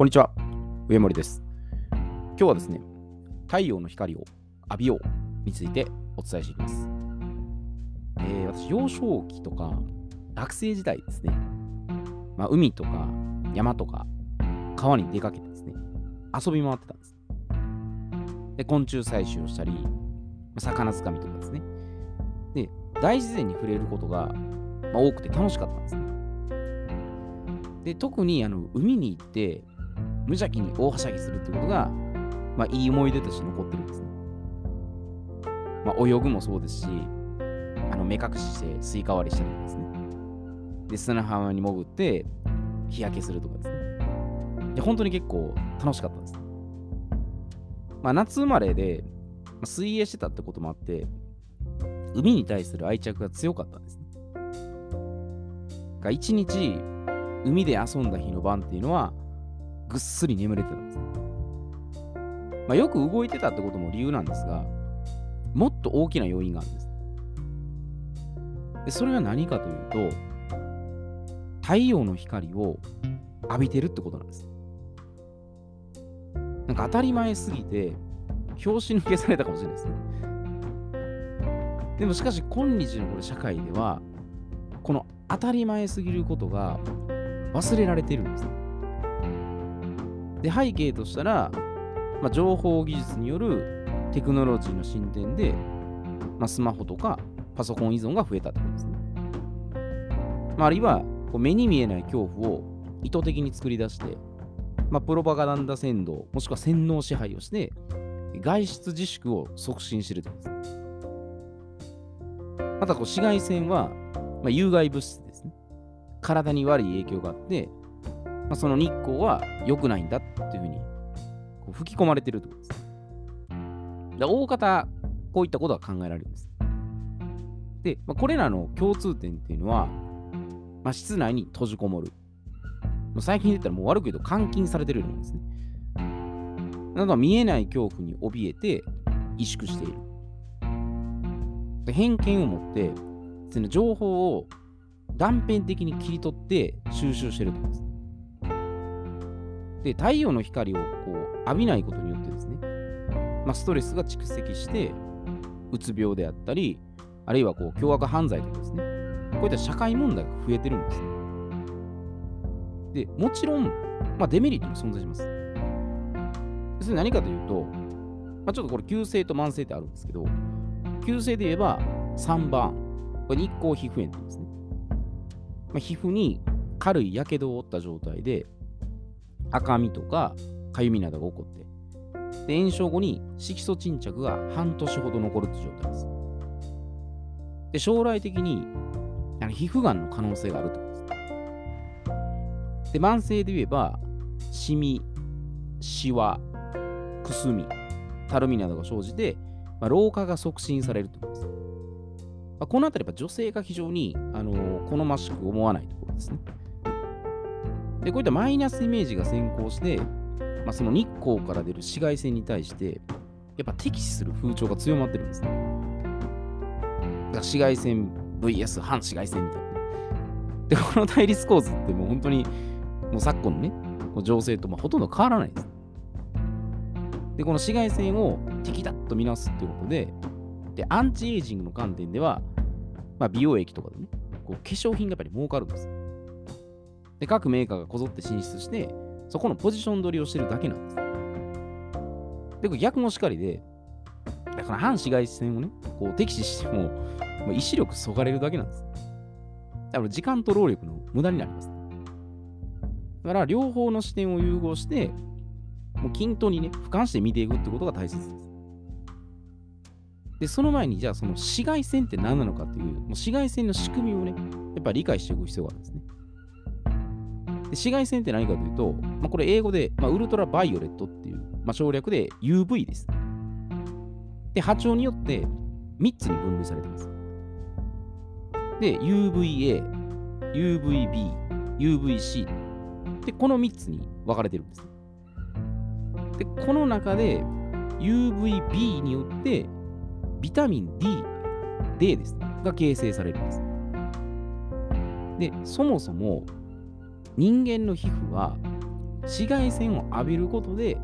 こんにちは、上森です。今日はですね、太陽の光を浴びようについてお伝えしていきます。えー私、幼少期とか学生時代ですね、まあ、海とか山とか川に出かけてですね、遊び回ってたんです。で、昆虫採集をしたり、魚つかみとかですね。で、大自然に触れることが、まあ、多くて楽しかったんですね。で、特にあの海に行って、無邪気に大はしゃぎするってことが、まあ、いい思い出として残ってるんですね。まあ、泳ぐもそうですし、あの目隠ししてスイカ割りしたりとかですね。で、砂浜に潜って日焼けするとかですね。で、本当に結構楽しかったです。まあ、夏生まれで、まあ水泳してたってこともあって、海に対する愛着が強かったんですね。が一日海で遊んだ日の晩っていうのはぐっすり眠れてたんです。まあ、よく動いてたってことも理由なんですが、もっと大きな要因があるんです。でそれは何かというと、太陽の光を浴びてるってことなんです。なんか当たり前すぎて、拍子抜けされたかもしれないですね。でもしかし今日のこれ社会では、この当たり前すぎることが忘れられてるんですね。で、背景としたら、まあ、情報技術によるテクノロジーの進展で、まあ、スマホとかパソコン依存が増えたってことですね。まあ、あるいはこう目に見えない恐怖を意図的に作り出して、まあ、プロパガンダ扇動、もしくは洗脳支配をして、外出自粛を促進してるということですね。またこう紫外線は、まあ、有害物質ですね。体に悪い影響があって、まあ、その日光は良くないんだっていうふうにこう吹き込まれてるってことです。で大方、こういったことが考えられるんです。で、まあ、これらの共通点っていうのは、まあ、室内に閉じこもる。もう最近で言ったらもう悪く言うと監禁されてるようなんですね。などは見えない恐怖に怯えて萎縮している。で偏見を持って、その情報を断片的に切り取って収集してると思うんです。で、太陽の光をこう浴びないことによってですね、まあ、ストレスが蓄積して、うつ病であったり、あるいはこう凶悪犯罪とかですね、こういった社会問題が増えてるんですね。で、もちろん、まあ、デメリットも存在します。それ何かというと、まあ、ちょっとこれ、急性と慢性ってあるんですけど、急性で言えば3番、これ日光皮膚炎って言うんですね。まあ、皮膚に軽い火傷を負った状態で、赤みとかかゆみなどが起こって、で炎症後に色素沈着が半年ほど残るという状態です。で、将来的にあの皮膚がんの可能性があるということです。で、慢性で言えば、シミ、シワ、くすみ、たるみなどが生じて、まあ、老化が促進されるということです。ま、このあたり、やっぱ女性が非常に、あのー好ましく思わないところですね。で、こういったマイナスイメージが先行して、まあ、その日光から出る紫外線に対して、やっぱ敵視する風潮が強まってるんですね。紫外線 VS 反紫外線みたいな。で、この対立構図ってもう本当に、もう昨今のね、こう情勢とまあほとんど変わらないです。で、この紫外線を敵だとみなすっていうことで、で、アンチエイジングの観点では、まあ、美容液とかでね、こう化粧品がやっぱり儲かるんです。で、各メーカーがこぞって進出して、そこのポジション取りをしてるだけなんです。で、これ逆もしかりで、だから反紫外線をね、こう敵視しても、も意志力そがれるだけなんです。だから時間と労力の無駄になります。だから両方の視点を融合して、もう均等にね、俯瞰して見ていくってことが大切です。で、その前に、じゃあその紫外線って何なのかっていう、もう紫外線の仕組みをね、やっぱり理解しておく必要があるんですね。紫外線って何かというと、まあ、これ英語で、まあ、ウルトラバイオレットっていう、まあ、省略で UV です。で、波長によって3つに分類されています。で、UVA、UVB、UVC で、この3つに分かれてるんです。で、この中で UVB によってビタミン D、D ですね、が形成されるんです。で、そもそも人間の皮膚は紫外線を浴びることで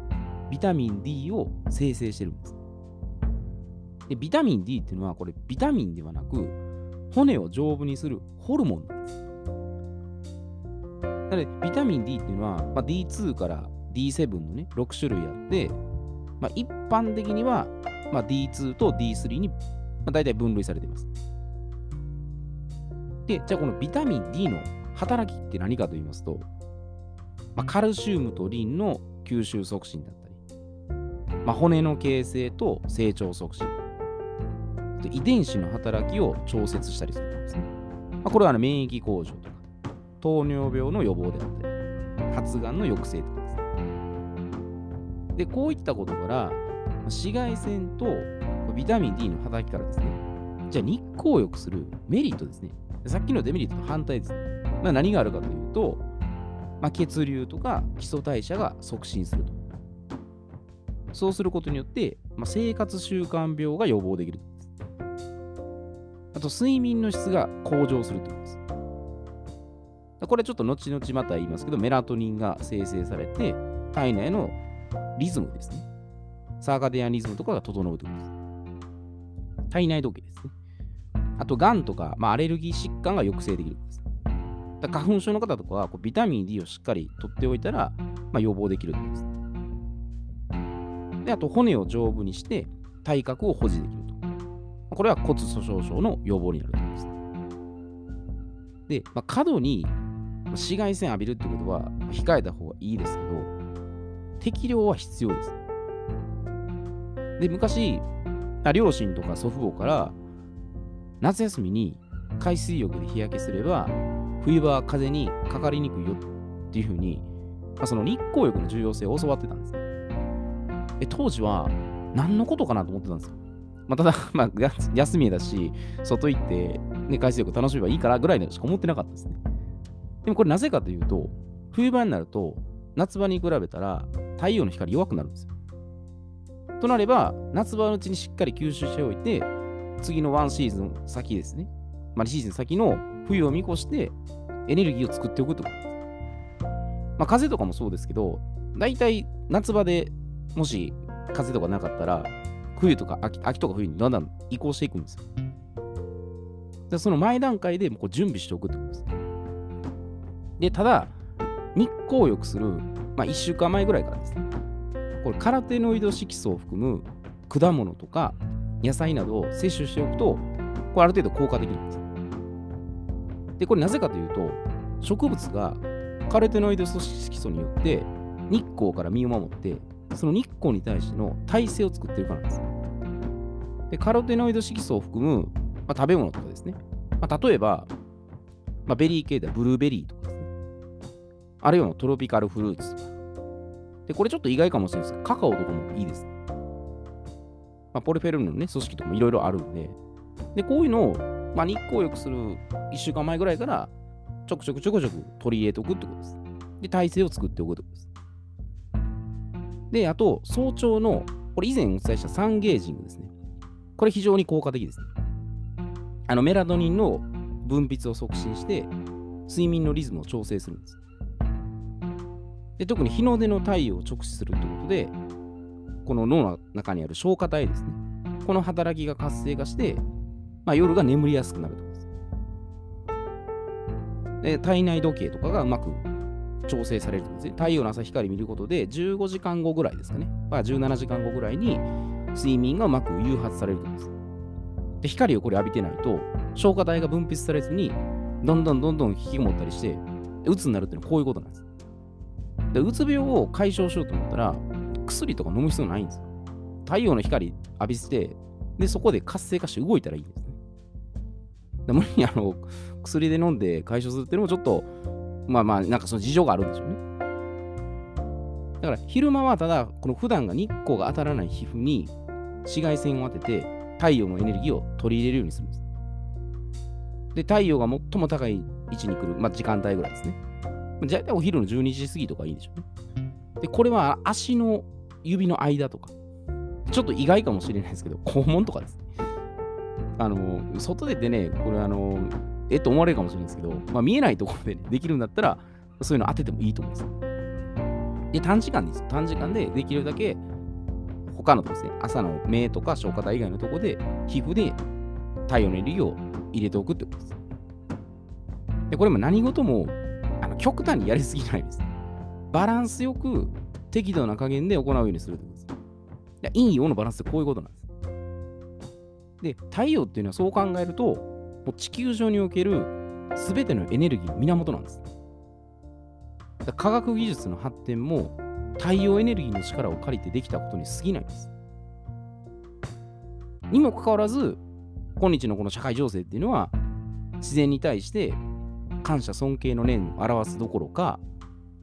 ビタミン D を生成してるんです。で、ビタミン D っていうのはこれビタミンではなく骨を丈夫にするホルモンなんです。なので、ビタミン D っていうのは、まあ、D2 から D7 のね、6種類あって、まあ、一般的には、まあ、D2 と D3 に、まあ、大体分類されています。で、じゃあこのビタミン D の働きって何かと言いますと、まあ、カルシウムとリンの吸収促進だったり、まあ、骨の形成と成長促進、遺伝子の働きを調節したりするんですね。まあ、これは、ね、免疫向上とか、糖尿病の予防であったり、発がんの抑制とかですね。で、こういったことから、紫外線とビタミン D の働きからですね、じゃあ日光を良くするメリットですね。さっきのデメリットと反対ですね。何があるかというと、まあ、血流とか基礎代謝が促進すると。そうすることによって、まあ、生活習慣病が予防できる。あと、睡眠の質が向上するということです。これちょっと後々また言いますけど、メラトニンが生成されて、体内のリズムですね。サーカディアンリズムとかが整うということです。体内時計ですね。あと、がんとか、まあ、アレルギー疾患が抑制できるんです。だ花粉症の方とかはこうビタミン D をしっかり取っておいたら、まあ、予防できるんです。で、あと骨を丈夫にして体格を保持できると。これは骨粗鬆症の予防になると思います。で、まあ、過度に紫外線浴びるってことは控えた方がいいですけど、適量は必要です。で、昔、両親とか祖父母から夏休みに海水浴で日焼けすれば冬場は風にかかりにくいよっていうふうに、まあ、その日光浴の重要性を教わってたんですで当時は何のことかなと思ってたんですよ。まあ、ただ、まあ、休みだし、外行って、ね、海水浴楽しめばいいからぐらいしか思ってなかったですね。でもこれなぜかというと、冬場になると、夏場に比べたら太陽の光弱くなるんですよ。となれば、夏場のうちにしっかり吸収しておいて、次のワンシーズン先ですね。まあ、シーズン先の冬を見越してエネルギーを作っておくってことです。まあ、風とかもそうですけど、大体夏場でもし風とかなかったら、冬とか秋秋とか冬にだんだん移行していくんですよ。でその前段階でもう準備しておくってことです。で、ただ、日光を良くする、まあ、1週間前ぐらいからですね、これカラテノイド色素を含む果物とか野菜などを摂取しておくと、これある程度効果的なんです。で、これなぜかというと、植物がカルテノイド色素によって日光から身を守って、その日光に対しての耐性を作ってるからなんです。で、カロテノイド色素を含む、まあ、食べ物とかですね。まあ、例えば、まあ、ベリー系ではブルーベリーとかですね。あるいはトロピカルフルーツとか。で、これちょっと意外かもしれないですけど、カカオとかもいいです。まあ、ポリフェノールのね、組織とかもいろいろあるんで、で、こういうのを、まあ、日光浴する1週間前ぐらいから、ちょくちょくちょくちょく取り入れておくってことです。で、体勢を作っておくってことです。で、あと、早朝の、これ以前お伝えしたサンゲージングですね。これ非常に効果的です。あの、メラトニンの分泌を促進して、睡眠のリズムを調整するんです。で特に日の出の太陽を直視するということで、この脳の中にある消化体ですね。この働きが活性化して、まあ、夜が眠りやすくなるとです。で体内時計とかがうまく調整されるとですね。太陽の朝光見ることで15時間後ぐらいですかね。まあ、17時間後ぐらいに睡眠がうまく誘発されるとです。で光をこれ浴びてないと消化体が分泌されずにどんどんどんどん引きこもったりしてうつになるっていうのはこういうことなんです。でうつ病を解消しようと思ったら薬とか飲む必要ないんですよ。太陽の光浴びせてでそこで活性化して動いたらいいんです。で無理にあの薬で飲んで解消するっていうのもちょっとまあまあなんかその事情があるんでしょうね。だから昼間はただこの普段が日光が当たらない皮膚に紫外線を当てて太陽のエネルギーを取り入れるようにするんです。で、太陽が最も高い位置に来る、まあ、時間帯ぐらいですね。じゃあお昼の12時過ぎとかいいんでしょうね。で、これは足の指の間とか、ちょっと意外かもしれないですけど、肛門とかです。あの、外でてね、これあの、えっと思われるかもしれないですけど、まあ、見えないところで、ね、できるんだったら、そういうの当ててもいいと思うんですよ。で、短時間です。短時間でできるだけ他のとこですね、朝の目とか消化体以外のところで、皮膚で太陽のエネルギーを入れておくってことです。で、これも何事もあの極端にやりすぎないです。バランスよく適度な加減で行うようにするってことです。陰陽のバランスってこういうことなんです。で、太陽っていうのはそう考えると、もう地球上における全てのエネルギーの源なんです。科学技術の発展も太陽エネルギーの力を借りてできたことに過ぎないんです。にもかかわらず、今日のこの社会情勢っていうのは、自然に対して感謝尊敬の念を表すどころか、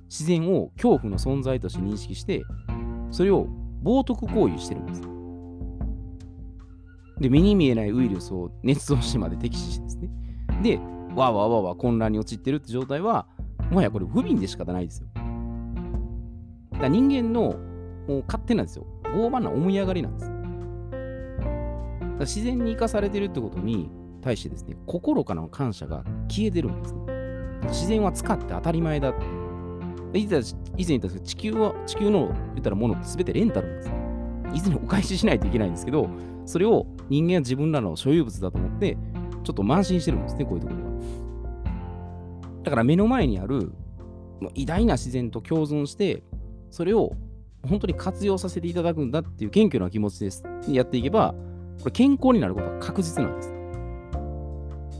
自然を恐怖の存在として認識して、それを冒涜行為してるんです。で、目に見えないウイルスを捏造してまで敵視してですね。で、わーわーわーわー混乱に陥ってるって状態は、もはやこれ不憫で仕方ないですよ。だから人間のもう勝手なんですよ。傲慢な思い上がりなんです。だ自然に生かされてるってことに対してですね、心からの感謝が消えてるんですね。自然は使って当たり前だって。以前言ったんですけど、地球は、地球の言ったらものって全てレンタルなんです。いずれお返ししないといけないんですけど、それを人間は自分らの所有物だと思って、ちょっと慢心してるんですね、こういうところは。だから目の前にある偉大な自然と共存して、それを本当に活用させていただくんだっていう謙虚な気持ちです。やっていけば、これ健康になることは確実なんです。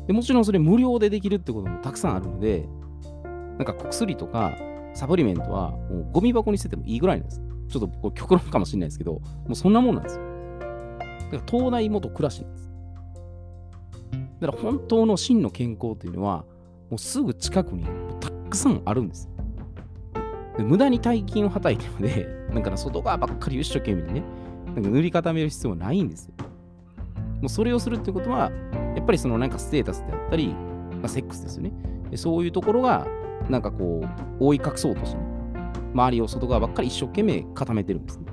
でもちろんそれ無料でできるってこともたくさんあるので、なんか薬とかサプリメントはもうゴミ箱に捨ててもいいぐらいなんです。ちょっとこれ極論かもしれないですけど、もうそんなもんなんですよ。だから東大元暮らしなんです。だから本当の真の健康というのは、もうすぐ近くにたくさんあるんです。で無駄に大金をはたいてまで、なんか外側ばっかり一生懸命にね、なんか塗り固める必要はないんですよ。もうそれをするってことは、やっぱりそのなんかステータスであったり、まあ、セックスですよね。そういうところが、なんかこう、覆い隠そうとして、ね、周りを外側ばっかり一生懸命固めてるんですね。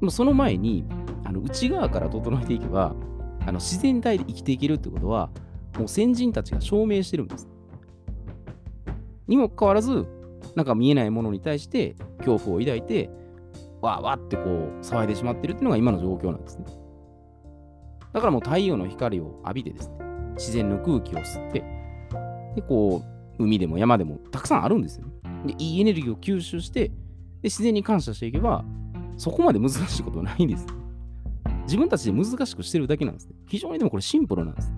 でもその前に、あの内側から整えていけば、あの自然体で生きていけるってことは、もう先人たちが証明してるんです。にもかかわらず、なんか見えないものに対して恐怖を抱いて、わーわーってこう騒いでしまってるっていうのが今の状況なんですね。だからもう太陽の光を浴びてですね、自然の空気を吸って、で、こう、海でも山でもたくさんあるんですよね。で、いいエネルギーを吸収して、で、自然に感謝していけば、そこまで難しいことはないんです。自分たちで難しくしてるだけなんですね。非常にでもこれシンプルなんです。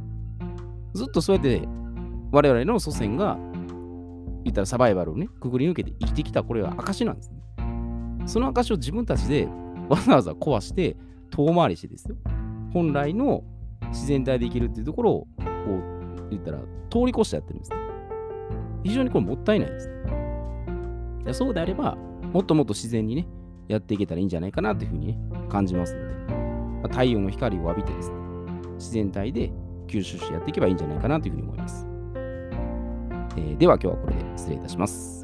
ずっとそうやって我々の祖先が言ったらサバイバルをね、くぐり抜けて生きてきたこれは証なんですね。その証を自分たちでわざわざ壊して遠回りしてですよ。本来の自然体で生きるっていうところをこう言ったら通り越してやってるんですね。非常にこれもったいないです。そうであれば、もっともっと自然にね、やっていけたらいいんじゃないかなというふうに、ね、感じますので、太陽の光を浴びてですね、自然体で吸収してやっていけばいいんじゃないかなというふうに思います。えー、では今日はこれで失礼いたします。